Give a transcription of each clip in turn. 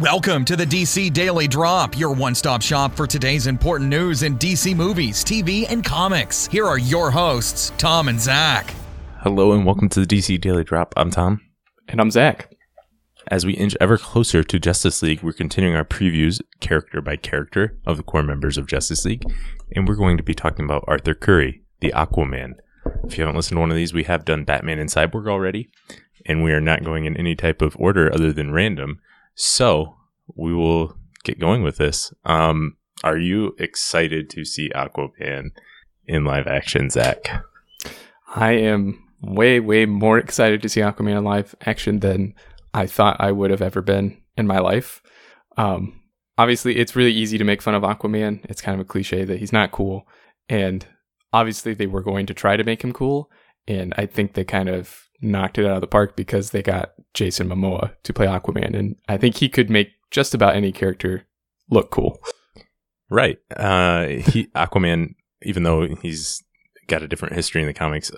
Welcome to the DC Daily Drop, your one stop shop for today's important news in DC movies, TV, and comics. Here are your hosts, Tom and Zach. Hello and welcome to the DC Daily Drop. I'm Tom. And I'm Zach. As we inch ever closer to Justice League, we're continuing our previews character by character of the core members of Justice League, and we're going to be talking about Arthur Curry, the Aquaman. If you haven't listened to one of these, we have done Batman and Cyborg already, and we are not going in any type of order other than random. So we will get going with this. Um, are you excited to see Aquaman in live action, Zach? I am way, way more excited to see Aquaman in live action than I thought I would have ever been in my life. Um, obviously, it's really easy to make fun of Aquaman. It's kind of a cliche that he's not cool. And obviously, they were going to try to make him cool. And I think they kind of knocked it out of the park because they got Jason Momoa to play Aquaman. And I think he could make just about any character look cool. Right. Uh, he, Aquaman, even though he's got a different history in the comics,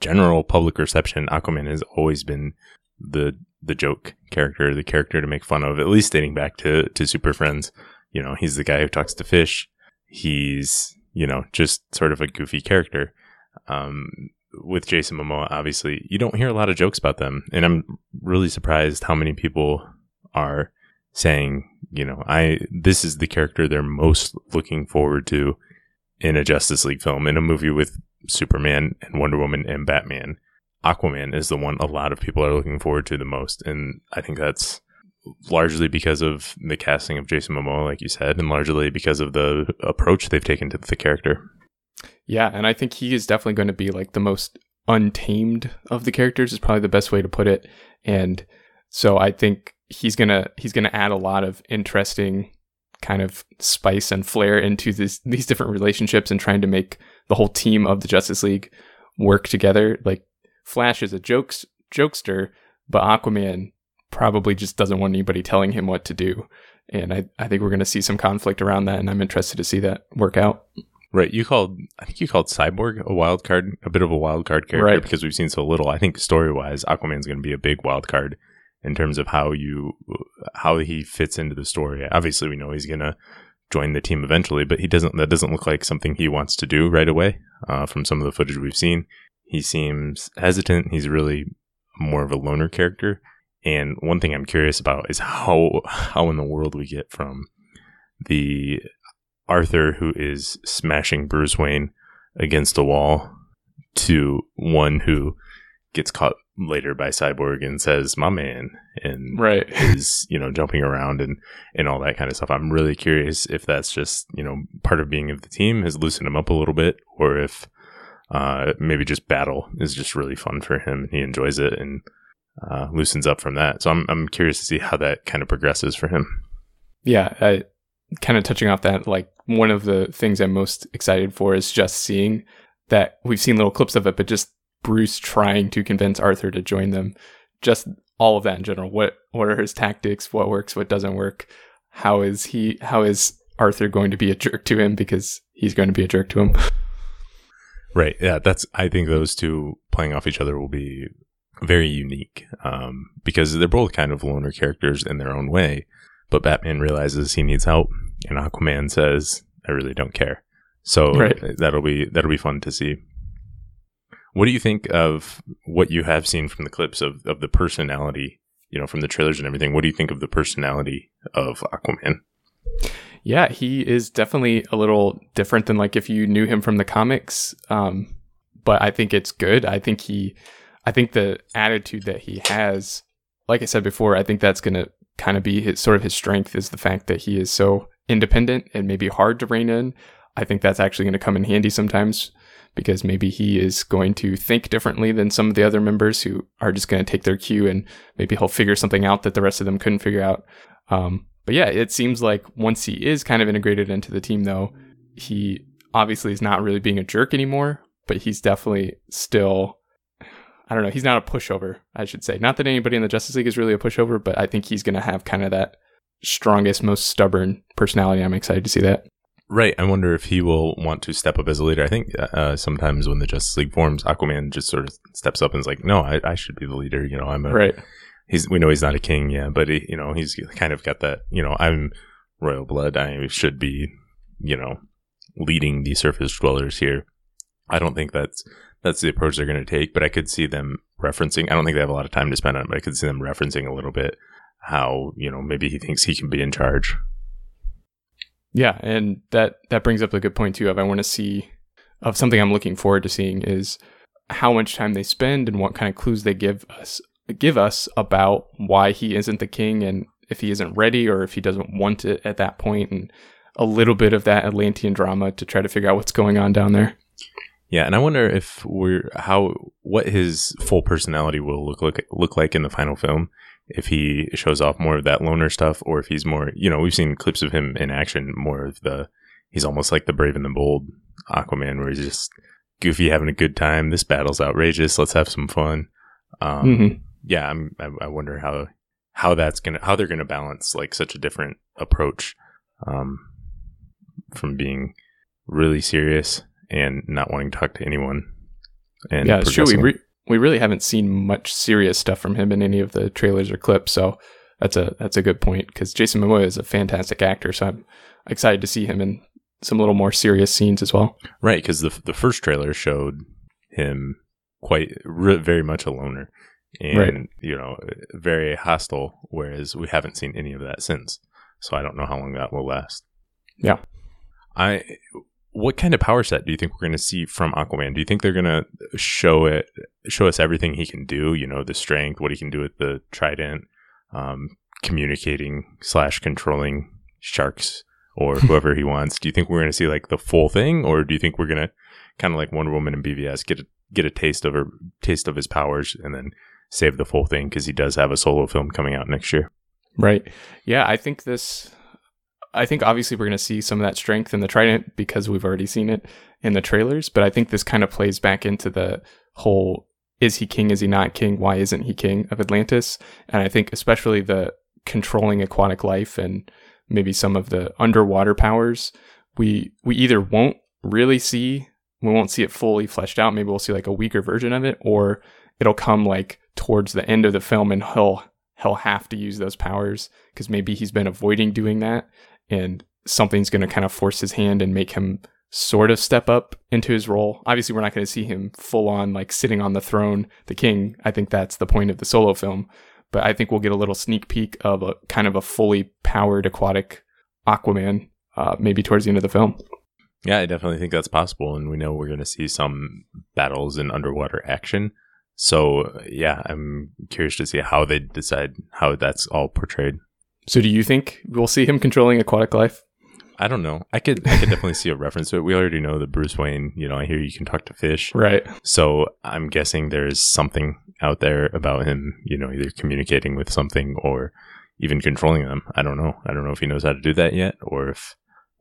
general public reception, Aquaman has always been the the joke character, the character to make fun of, at least dating back to to Super Friends. You know, he's the guy who talks to fish. He's you know just sort of a goofy character. Um, with Jason Momoa, obviously, you don't hear a lot of jokes about them, and I'm really surprised how many people are saying, you know, I this is the character they're most looking forward to in a Justice League film, in a movie with Superman and Wonder Woman and Batman. Aquaman is the one a lot of people are looking forward to the most, and I think that's largely because of the casting of Jason Momoa, like you said, and largely because of the approach they've taken to the character. Yeah, and I think he is definitely going to be like the most untamed of the characters is probably the best way to put it. And so I think he's gonna he's gonna add a lot of interesting kind of spice and flair into this, these different relationships and trying to make the whole team of the Justice League work together. Like Flash is a jokes jokester, but Aquaman probably just doesn't want anybody telling him what to do. And I, I think we're to see some conflict around that, and I'm interested to see that work out. Right. You called, I think you called Cyborg a wild card, a bit of a wild card character Right. because we've seen so little. I think story wise, Aquaman's going to be a big wild card in terms of how you, how he fits into the story. Obviously, we know he's going to join the team eventually, but he doesn't, that doesn't look like something he wants to do right away. Uh, from some of the footage we've seen, he seems hesitant. He's really more of a loner character. And one thing I'm curious about is how, how in the world we get from the Arthur who is smashing Bruce Wayne against a wall to one who gets caught later by Cyborg and says, "My man," and Right. is you know jumping around and and all that kind of stuff. I'm really curious if that's just you know part of being of the team has loosened him up a little bit, or if uh, maybe just battle is just really fun for him and he enjoys it and uh, loosens up from that. So I'm I'm curious to see how that kind of progresses for him. Yeah, I, kind of touching off that, like one of the things I'm most excited for is just seeing that we've seen little clips of it, but just Bruce trying to convince Arthur to join them. Just all of that in general. What what are his tactics? What works? What doesn't work? How is he? How is Arthur going to be a jerk to him because he's going to be a jerk to him? Right. Yeah. That's, I think those two playing off each other will be very unique um, because they're both kind of loner characters in their own way. But Batman realizes he needs help, and Aquaman says, "I really don't care." So Right. that'll be that'll be fun to see. What do you think of what you have seen from the clips of, of the personality, you know, from the trailers and everything? What do you think of the personality of Aquaman? Yeah, he is definitely a little different than like if you knew him from the comics. Um, but I think it's good. I think he, I think the attitude that he has, like I said before, I think that's gonna kind of be his sort of his strength is the fact that he is so independent and maybe hard to rein in. I think that's actually going to come in handy sometimes because maybe he is going to think differently than some of the other members who are just going to take their cue and maybe he'll figure something out that the rest of them couldn't figure out. Um, but yeah, it seems like once he is kind of integrated into the team, though, he obviously is not really being a jerk anymore, but he's definitely still, I don't know, he's not a pushover, I should say. Not that anybody in the Justice League is really a pushover, but I think he's going to have kind of that strongest, most stubborn personality. I'm excited to see that. Right. I wonder if he will want to step up as a leader. I think uh, sometimes when the Justice League forms, Aquaman just sort of steps up and is like, "No, I, I should be the leader." You know, I'm a Right. he's we know he's not a king, yeah, but he, you know he's kind of got that. You know, I'm royal blood. I should be, you know, leading the surface dwellers here. I don't think that's that's the approach they're going to take, but I could see them referencing. I don't think they have a lot of time to spend on it, but I could see them referencing a little bit how you know maybe he thinks he can be in charge. Yeah, and that that brings up a good point too. Of I want to see of something I'm looking forward to seeing is how much time they spend and what kind of clues they give us give us about why he isn't the king and if he isn't ready or if he doesn't want it at that point and a little bit of that Atlantean drama to try to figure out what's going on down there. Yeah, and I wonder if we're how what his full personality will look like look like in the final film. If he shows off more of that loner stuff, or if he's more, you know, we've seen clips of him in action, more of the, he's almost like the brave and the bold Aquaman, where he's just goofy, having a good time. This battle's outrageous. Let's have some fun. Um, mm-hmm. Yeah, I'm, I, I wonder how how that's gonna how they're gonna balance like such a different approach um, from being really serious and not wanting to talk to anyone. And yeah, it's true. We re- we really haven't seen much serious stuff from him in any of the trailers or clips. So that's a that's a good point because Jason Momoa is a fantastic actor. So I'm excited to see him in some little more serious scenes as well. Right, because the the first trailer showed him quite re- very much a loner and right. you know very hostile, whereas we haven't seen any of that since. So I don't know how long that will last. Yeah. I what kind of power set do you think we're going to see from Aquaman? Do you think they're going to show it, show us everything he can do? You know, the strength, what he can do with the trident, um, communicating slash controlling sharks or whoever he wants. Do you think we're going to see like the full thing, or do you think we're going to kind of like Wonder Woman and BVS get a, get a taste of her taste of his powers and then save the full thing because he does have a solo film coming out next year? Right. Yeah, I think this I think obviously we're going to see some of that strength in the Trident because we've already seen it in the trailers. But I think this kind of plays back into the whole is he king? Is he not king? Why isn't he king of Atlantis? And I think especially the controlling aquatic life and maybe some of the underwater powers, we we either won't really see, we won't see it fully fleshed out. Maybe we'll see like a weaker version of it, or it'll come like towards the end of the film and he'll he'll have to use those powers because maybe he's been avoiding doing that and something's going to kind of force his hand and make him sort of step up into his role. Obviously, we're not going to see him full on like sitting on the throne, the king. I think that's the point of the solo film. But I think we'll get a little sneak peek of a kind of a fully powered aquatic Aquaman, uh, maybe towards the end of the film. Yeah, I definitely think that's possible. And we know we're going to see some battles in underwater action. So, yeah, I'm curious to see how they decide how that's all portrayed. So do you think we'll see him controlling aquatic life? I don't know. I could I could definitely see a reference to it. We already know that Bruce Wayne, you know, I hear you can talk to fish. Right. So I'm guessing there's something out there about him, you know, either communicating with something or even controlling them. I don't know. I don't know if he knows how to do that yet or if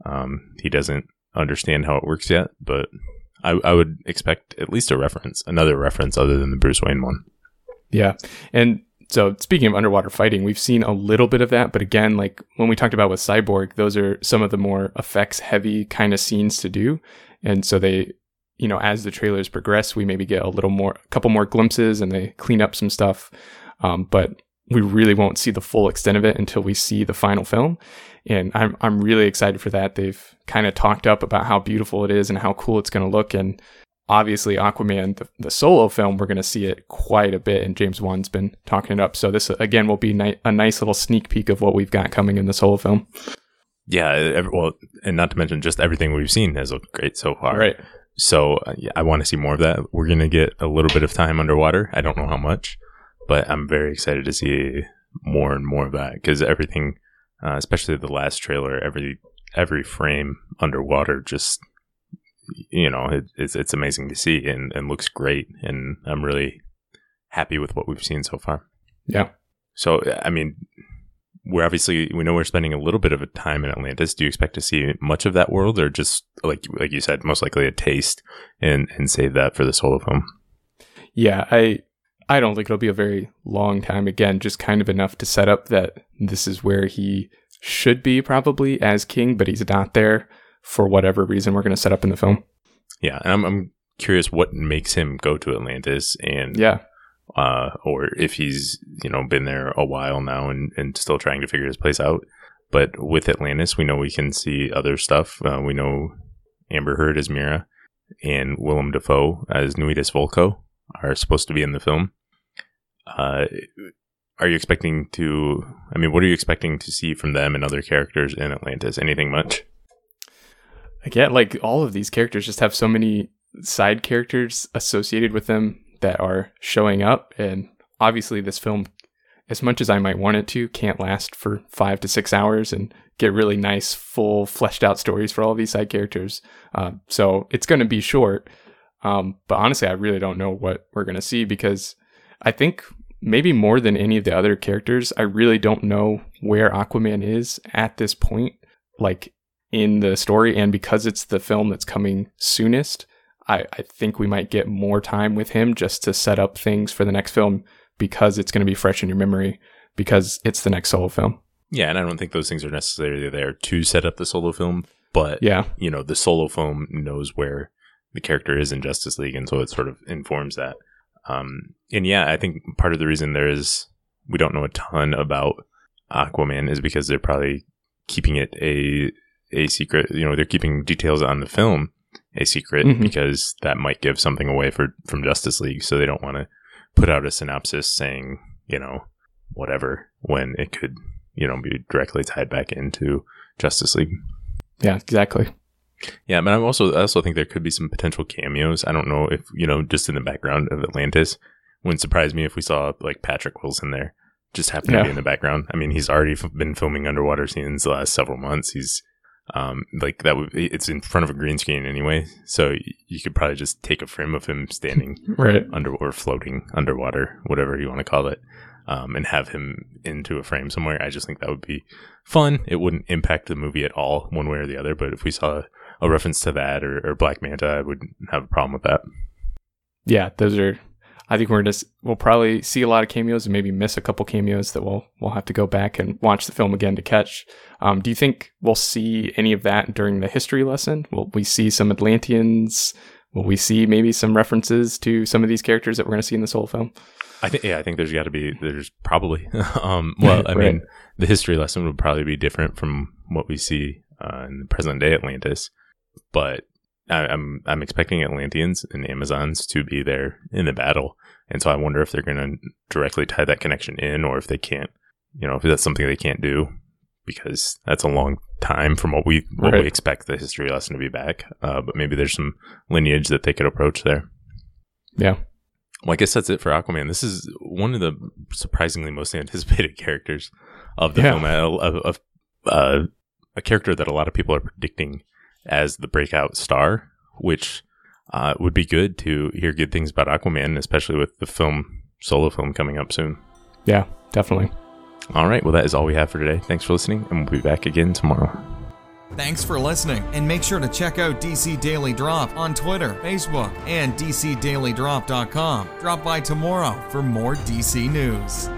um, he doesn't understand how it works yet, but I, I would expect at least a reference, another reference other than the Bruce Wayne one. Yeah. And so speaking of underwater fighting, we've seen a little bit of that, but again, like when we talked about with Cyborg, those are some of the more effects heavy kind of scenes to do. And so they, you know, as the trailers progress, we maybe get a little more, a couple more glimpses and they clean up some stuff. Um, but we really won't see the full extent of it until we see the final film. And I'm, I'm really excited for that. They've kind of talked up about how beautiful it is and how cool it's going to look. And obviously Aquaman, the, the solo film, we're going to see it quite a bit, and James Wan's been talking it up. So this again will be ni- a nice little sneak peek of what we've got coming in the solo film. Yeah, every, well, and not to mention just everything we've seen has looked great so far. Right. So uh, yeah, I want to see more of that. We're going to get a little bit of time underwater. I don't know how much, but I'm very excited to see more and more of that because everything, uh, especially the last trailer, every every frame underwater just you know, it, it's it's amazing to see and, and looks great. And I'm really happy with what we've seen so far. Yeah. So I mean, we're obviously we know we're spending a little bit of a time in Atlantis. Do you expect to see much of that world, or just like like you said, most likely a taste and and save that for the solo film? Yeah, I I don't think it'll be a very long time. Again, just kind of enough to set up that this is where he should be probably as king, but he's not there for whatever reason we're going to set up in the film. Yeah, and I'm, I'm curious what makes him go to Atlantis, and yeah, uh, or if he's you know been there a while now and, and still trying to figure his place out. But with Atlantis, we know we can see other stuff. Uh, we know Amber Heard as Mera and Willem Dafoe as Nuidis Vulko are supposed to be in the film. Uh, are you expecting to? I mean, what are you expecting to see from them and other characters in Atlantis? Anything much? Again, like all of these characters just have so many side characters associated with them that are showing up, and obviously, this film, as much as I might want it to, can't last for five to six hours and get really nice, full, fleshed out stories for all these side characters. Uh, so it's going to be short. Um, but honestly, I really don't know what we're going to see because I think maybe more than any of the other characters, I really don't know where Aquaman is at this point, like in the story. And because it's the film that's coming soonest, I, I think we might get more time with him just to set up things for the next film because it's going to be fresh in your memory because it's the next solo film. Yeah, and I don't think those things are necessarily there to set up the solo film, but Yeah. you know, the solo film knows where the character is in Justice League, and so it sort of informs that. Um, and yeah, I think part of the reason there is we don't know a ton about Aquaman is because they're probably keeping it a a secret. You know, they're keeping details on the film a secret Mhm. because that might give something away for from Justice League. So they don't want to put out a synopsis saying you know whatever when it could you know be directly tied back into Justice League. Yeah, exactly. Yeah, but I'm also I also think there could be some potential cameos. I don't know if you know just in the background of Atlantis. Wouldn't surprise me if we saw like Patrick Wilson there, just happen to be in the background. I mean, he's already f- been filming underwater scenes the last several months. He's um like that would it's in front of a green screen anyway, so you could probably just take a frame of him standing Right. under or floating underwater, whatever you want to call it, um, and have him into a frame somewhere. I just think that would be fun. It wouldn't impact the movie at all, one way or the other. But if we saw a reference to that or, or Black Manta, I wouldn't have a problem with that. Yeah, those are. I think we're just we'll probably see a lot of cameos and maybe miss a couple cameos that we'll we'll have to go back and watch the film again to catch. Um, do you think we'll see any of that during the history lesson? Will we see some Atlanteans? Will we see maybe some references to some of these characters that we're going to see in this whole film? I think, yeah, I think there's got to be, there's probably, um, well, I Right. mean, the history lesson would probably be different from what we see uh, in the present day Atlantis, but I, I'm I'm expecting Atlanteans and Amazons to be there in the battle, and so I wonder if they're going to directly tie that connection in, or if they can't, you know, if that's something they can't do, because that's a long time from what we what Right. we expect the history lesson to be back. Uh, but maybe there's some lineage that they could approach there. Yeah, Well, I guess that's it for Aquaman. This is one of the surprisingly most anticipated characters of the Yeah. film. A, a, a, a character that a lot of people are predicting as the breakout star, which uh, would be good to hear good things about Aquaman, especially with the film solo film coming up soon. yeah, definitely. All right, well, that is all we have for today. Thanks for listening, and we'll be back again tomorrow. Thanks for listening, and make sure to check out DC Daily Drop on Twitter, Facebook, and DCDailyDrop.com. Drop by tomorrow for more DC news.